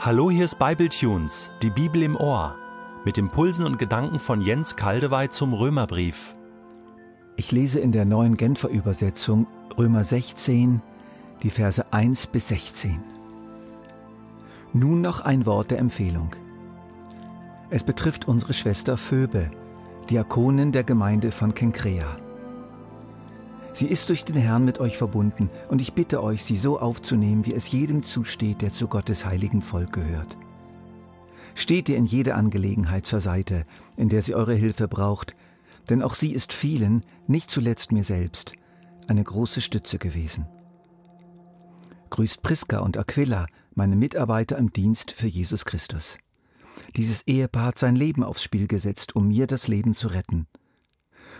Hallo, hier ist Bibletunes, die Bibel im Ohr, mit Impulsen und Gedanken von Jens Kaldewey zum Römerbrief. Ich lese in der neuen Genfer Übersetzung Römer 16, die Verse 1 bis 16. Nun noch ein Wort der Empfehlung. Es betrifft unsere Schwester Phoebe, Diakonin der Gemeinde von Kenkrea. Sie ist durch den Herrn mit euch verbunden, und ich bitte euch, sie so aufzunehmen, wie es jedem zusteht, der zu Gottes heiligen Volk gehört. Steht ihr in jeder Angelegenheit zur Seite, in der sie eure Hilfe braucht, denn auch sie ist vielen, nicht zuletzt mir selbst, eine große Stütze gewesen. Grüßt Priska und Aquila, meine Mitarbeiter im Dienst für Jesus Christus. Dieses Ehepaar hat sein Leben aufs Spiel gesetzt, um mir das Leben zu retten.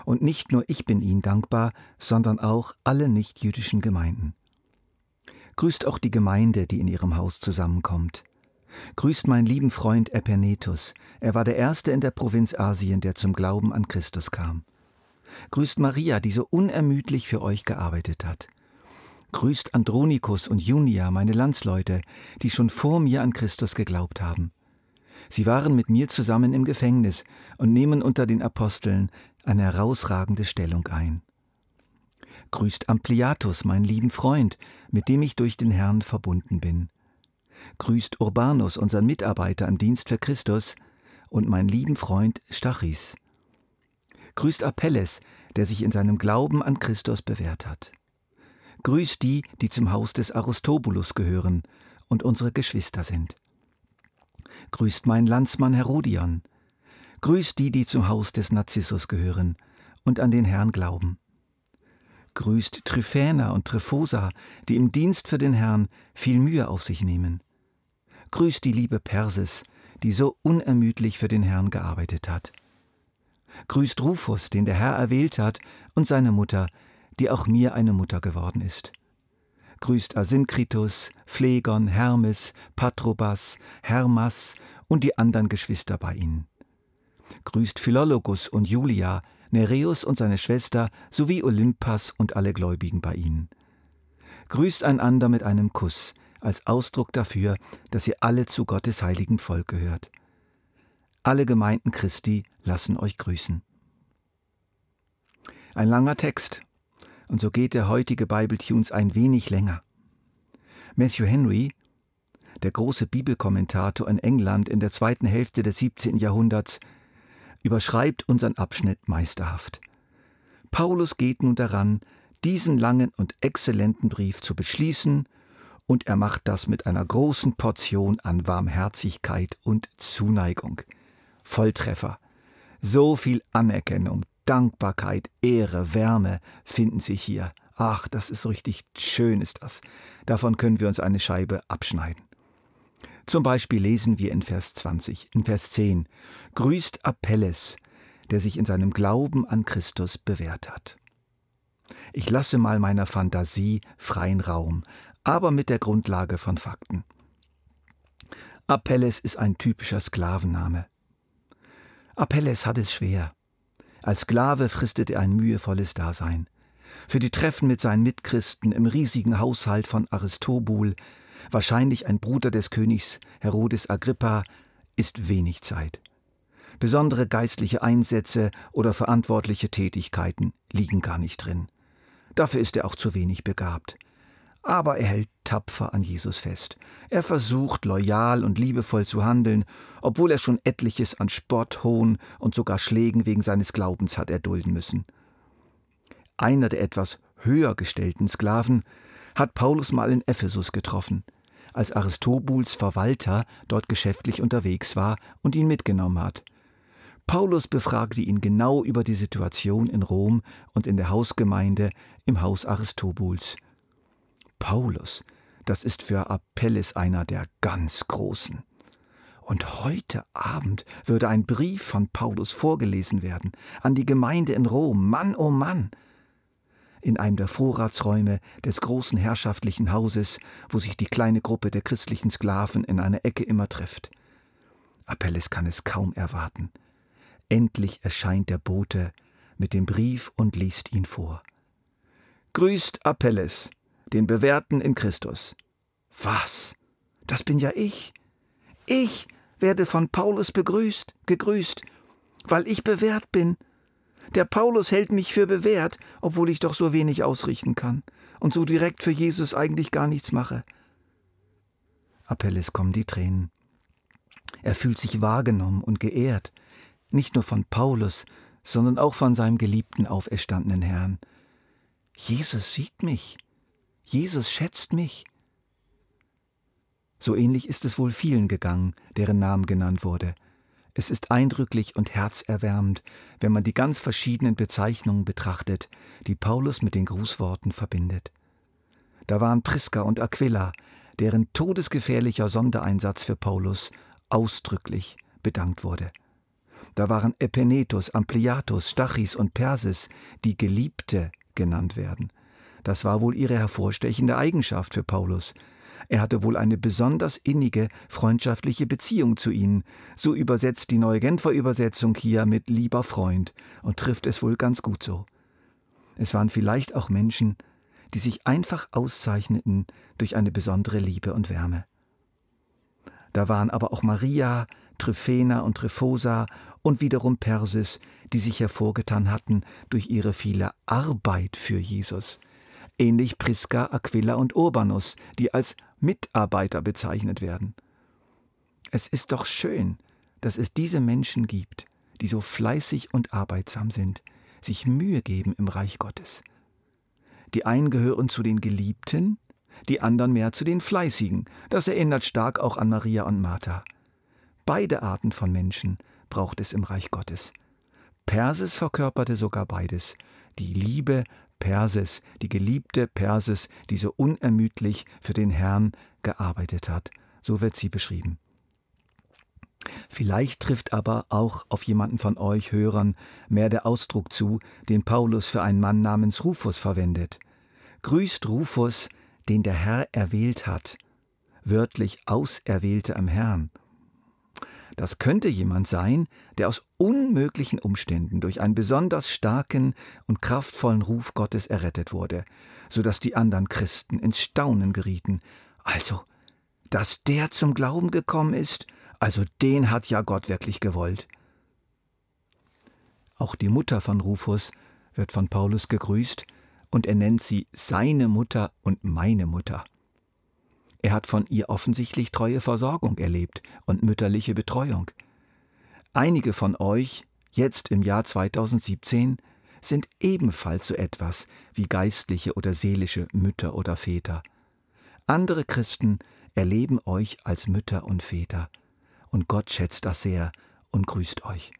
Und nicht nur ich bin ihnen dankbar, sondern auch alle nichtjüdischen Gemeinden. Grüßt auch die Gemeinde, die in ihrem Haus zusammenkommt. Grüßt meinen lieben Freund Epernetus. Er war der Erste in der Provinz Asien, der zum Glauben an Christus kam. Grüßt Maria, die so unermüdlich für euch gearbeitet hat. Grüßt Andronikus und Junia, meine Landsleute, die schon vor mir an Christus geglaubt haben. Sie waren mit mir zusammen im Gefängnis und nehmen unter den Aposteln eine herausragende Stellung ein. Grüßt Ampliatus, mein lieben Freund, mit dem ich durch den Herrn verbunden bin. Grüßt Urbanus, unseren Mitarbeiter im Dienst für Christus, und mein lieben Freund Stachys. Grüßt Apelles, der sich in seinem Glauben an Christus bewährt hat. Grüßt die, die zum Haus des Aristobulus gehören und unsere Geschwister sind. Grüßt mein Landsmann Herodion, Grüßt die, die zum Haus des Narzissus gehören und an den Herrn glauben. Grüßt Tryphäna und Tryphosa, die im Dienst für den Herrn viel Mühe auf sich nehmen. Grüßt die liebe Persis, die so unermüdlich für den Herrn gearbeitet hat. Grüßt Rufus, den der Herr erwählt hat, und seine Mutter, die auch mir eine Mutter geworden ist. Grüßt Asinkritus, Phlegon, Hermes, Patrobas, Hermas und die anderen Geschwister bei ihnen grüßt Philologus und Julia, Nereus und seine Schwester sowie Olympas und alle Gläubigen bei ihnen. Grüßt einander mit einem Kuss, als Ausdruck dafür, dass ihr alle zu Gottes heiligen Volk gehört. Alle Gemeinden Christi lassen euch grüßen. Ein langer Text, und so geht der heutige Bible Tunes ein wenig länger. Matthew Henry, der große Bibelkommentator in England in der zweiten Hälfte des 17. Jahrhunderts, überschreibt unseren Abschnitt meisterhaft. Paulus geht nun daran, diesen langen und exzellenten Brief zu beschließen, und er macht das mit einer großen Portion an Warmherzigkeit und Zuneigung. Volltreffer. So viel Anerkennung, Dankbarkeit, Ehre, Wärme finden sich hier. Ach, das ist richtig schön, ist das. Davon können wir uns eine Scheibe abschneiden. Zum Beispiel lesen wir in Vers 20, in Vers 10, Grüßt Apelles, der sich in seinem Glauben an Christus bewährt hat. Ich lasse mal meiner Fantasie freien Raum, aber mit der Grundlage von Fakten. Apelles ist ein typischer Sklavenname. Apelles hat es schwer. Als Sklave fristet er ein mühevolles Dasein. Für die Treffen mit seinen Mitchristen im riesigen Haushalt von Aristobul wahrscheinlich ein Bruder des Königs Herodes Agrippa, ist wenig Zeit. Besondere geistliche Einsätze oder verantwortliche Tätigkeiten liegen gar nicht drin. Dafür ist er auch zu wenig begabt. Aber er hält tapfer an Jesus fest. Er versucht, loyal und liebevoll zu handeln, obwohl er schon etliches an Spott, Hohn und sogar Schlägen wegen seines Glaubens hat erdulden müssen. Einer der etwas höher gestellten Sklaven hat Paulus mal in Ephesus getroffen als Aristobuls Verwalter dort geschäftlich unterwegs war und ihn mitgenommen hat. Paulus befragte ihn genau über die Situation in Rom und in der Hausgemeinde im Haus Aristobuls. Paulus, das ist für Apelles einer der ganz Großen. Und heute Abend würde ein Brief von Paulus vorgelesen werden an die Gemeinde in Rom. Mann, oh Mann! In einem der Vorratsräume des großen herrschaftlichen Hauses, wo sich die kleine Gruppe der christlichen Sklaven in einer Ecke immer trifft. Apelles kann es kaum erwarten. Endlich erscheint der Bote mit dem Brief und liest ihn vor. Grüßt Apelles, den Bewährten in Christus. Was? Das bin ja ich. Ich werde von Paulus begrüßt, gegrüßt, weil ich bewährt bin. Der Paulus hält mich für bewährt, obwohl ich doch so wenig ausrichten kann und so direkt für Jesus eigentlich gar nichts mache. Apelles kommen die Tränen. Er fühlt sich wahrgenommen und geehrt, nicht nur von Paulus, sondern auch von seinem geliebten auferstandenen Herrn. Jesus sieht mich. Jesus schätzt mich. So ähnlich ist es wohl vielen gegangen, deren Namen genannt wurde. Es ist eindrücklich und herzerwärmend, wenn man die ganz verschiedenen Bezeichnungen betrachtet, die Paulus mit den Grußworten verbindet. Da waren Priska und Aquila, deren todesgefährlicher Sondereinsatz für Paulus ausdrücklich bedankt wurde. Da waren Epenetus, Ampliatus, Stachis und Persis, die Geliebte genannt werden. Das war wohl ihre hervorstechende Eigenschaft für Paulus. Er hatte wohl eine besonders innige freundschaftliche Beziehung zu ihnen. So übersetzt die neue Genfer Übersetzung hier mit lieber Freund und trifft es wohl ganz gut so. Es waren vielleicht auch Menschen, die sich einfach auszeichneten durch eine besondere Liebe und Wärme. Da waren aber auch Maria, Tryphena und Tryphosa und wiederum Persis, die sich hervorgetan hatten durch ihre viele Arbeit für Jesus. Ähnlich Priska, Aquila und Urbanus, die als Mitarbeiter bezeichnet werden. Es ist doch schön, dass es diese Menschen gibt, die so fleißig und arbeitsam sind, sich Mühe geben im Reich Gottes. Die einen gehören zu den Geliebten, die anderen mehr zu den Fleißigen. Das erinnert stark auch an Maria und Martha. Beide Arten von Menschen braucht es im Reich Gottes. Perses verkörperte sogar beides. Die Liebe Perses, die geliebte Perses, die so unermüdlich für den Herrn gearbeitet hat. So wird sie beschrieben. Vielleicht trifft aber auch auf jemanden von euch Hörern mehr der Ausdruck zu, den Paulus für einen Mann namens Rufus verwendet. Grüßt Rufus, den der Herr erwählt hat, wörtlich Auserwählte am Herrn. Das könnte jemand sein, der aus unmöglichen Umständen durch einen besonders starken und kraftvollen Ruf Gottes errettet wurde, so dass die anderen Christen ins Staunen gerieten. Also, dass der zum Glauben gekommen ist, also den hat ja Gott wirklich gewollt. Auch die Mutter von Rufus wird von Paulus gegrüßt, und er nennt sie seine Mutter und meine Mutter. Er hat von ihr offensichtlich treue Versorgung erlebt und mütterliche Betreuung. Einige von euch, jetzt im Jahr 2017, sind ebenfalls so etwas wie geistliche oder seelische Mütter oder Väter. Andere Christen erleben euch als Mütter und Väter, und Gott schätzt das sehr und grüßt euch.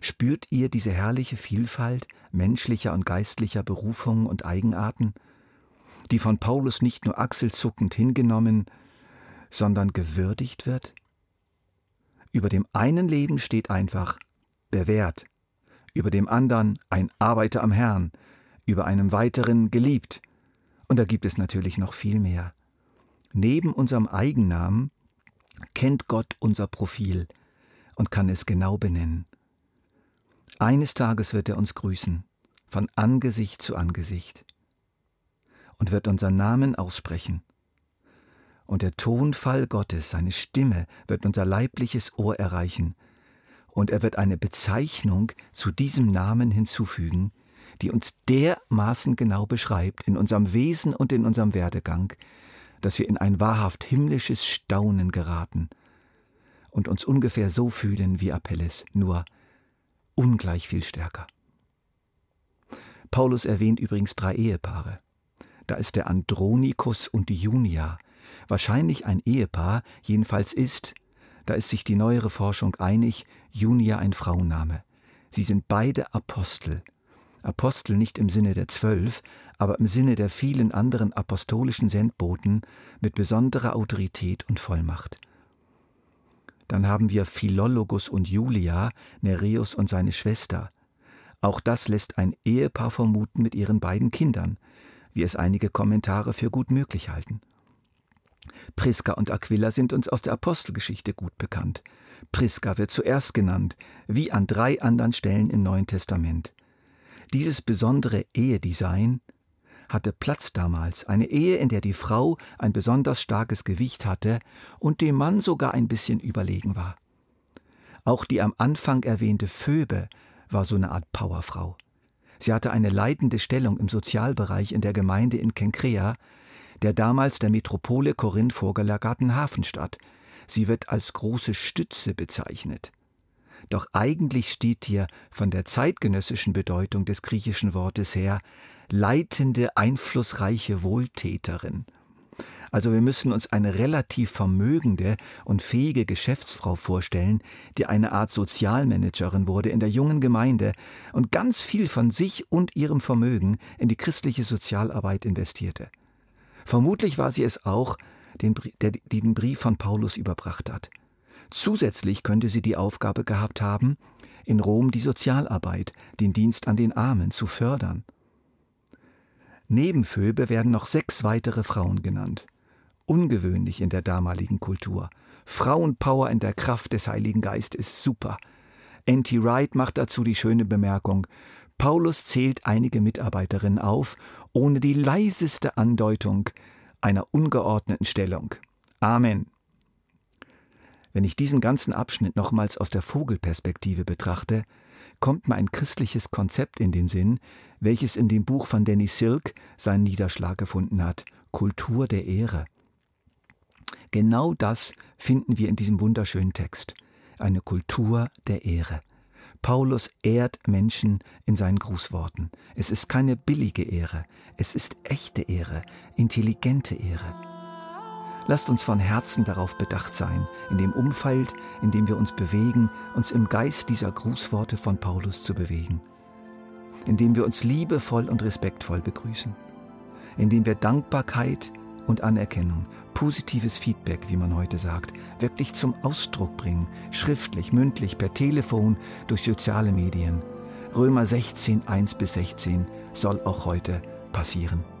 Spürt ihr diese herrliche Vielfalt menschlicher und geistlicher Berufungen und Eigenarten, die von Paulus nicht nur achselzuckend hingenommen, sondern gewürdigt wird? Über dem einen Leben steht einfach bewährt, über dem anderen ein Arbeiter am Herrn, über einem weiteren geliebt. Und da gibt es natürlich noch viel mehr. Neben unserem Eigennamen kennt Gott unser Profil und kann es genau benennen. Eines Tages wird er uns grüßen, von Angesicht zu Angesicht, und wird unseren Namen aussprechen. Und der Tonfall Gottes, seine Stimme, wird unser leibliches Ohr erreichen, und er wird eine Bezeichnung zu diesem Namen hinzufügen, die uns dermaßen genau beschreibt in unserem Wesen und in unserem Werdegang, dass wir in ein wahrhaft himmlisches Staunen geraten und uns ungefähr so fühlen wie Apelles, nur ungleich viel stärker. Paulus erwähnt übrigens drei Ehepaare. Da ist der Andronikus und die Junia, wahrscheinlich ein Ehepaar, jedenfalls ist, da ist sich die neuere Forschung einig, Junia ein Frauenname. Sie sind beide Apostel. Apostel nicht im Sinne der Zwölf, aber im Sinne der vielen anderen apostolischen Sendboten mit besonderer Autorität und Vollmacht. Dann haben wir Philologus und Julia, Nereus und seine Schwester. Auch das lässt ein Ehepaar vermuten mit ihren beiden Kindern, wie es einige Kommentare für gut möglich halten. Priska und Aquila sind uns aus der Apostelgeschichte gut bekannt. Priska wird zuerst genannt, wie an drei anderen Stellen im Neuen Testament. Dieses besondere Ehedesign hatte Platz damals, eine Ehe, in der die Frau ein besonders starkes Gewicht hatte und dem Mann sogar ein bisschen überlegen war. Auch die am Anfang erwähnte Phoebe war so eine Art Powerfrau. Sie hatte eine leitende Stellung im Sozialbereich in der Gemeinde in Kenkrea, der damals der Metropole Korinth vorgelagerten Hafenstadt. Sie wird als große Stütze bezeichnet. Doch eigentlich steht hier von der zeitgenössischen Bedeutung des griechischen Wortes her leitende, einflussreiche Wohltäterin. Also wir müssen uns eine relativ vermögende und fähige Geschäftsfrau vorstellen, die eine Art Sozialmanagerin wurde in der jungen Gemeinde und ganz viel von sich und ihrem Vermögen in die christliche Sozialarbeit investierte. Vermutlich war sie es auch, den, der, die den Brief von Paulus überbracht hat. Zusätzlich könnte sie die Aufgabe gehabt haben, in Rom die Sozialarbeit, den Dienst an den Armen zu fördern. Neben Phoebe werden noch sechs weitere Frauen genannt. Ungewöhnlich in der damaligen Kultur. Frauenpower in der Kraft des Heiligen Geistes ist super. N.T. Wright macht dazu die schöne Bemerkung, Paulus zählt einige Mitarbeiterinnen auf, ohne die leiseste Andeutung einer ungeordneten Stellung. Amen. Wenn ich diesen ganzen Abschnitt nochmals aus der Vogelperspektive betrachte, kommt mir ein christliches Konzept in den Sinn, welches in dem Buch von Danny Silk seinen Niederschlag gefunden hat, Kultur der Ehre. Genau das finden wir in diesem wunderschönen Text, eine Kultur der Ehre. Paulus ehrt Menschen in seinen Grußworten. Es ist keine billige Ehre, es ist echte Ehre, intelligente Ehre. Lasst uns von Herzen darauf bedacht sein, in dem Umfeld, in dem wir uns bewegen, uns im Geist dieser Grußworte von Paulus zu bewegen, indem wir uns liebevoll und respektvoll begrüßen, indem wir Dankbarkeit und Anerkennung, positives Feedback, wie man heute sagt, wirklich zum Ausdruck bringen, schriftlich, mündlich, per Telefon, durch soziale Medien. Römer 16, 1 bis 16 soll auch heute passieren.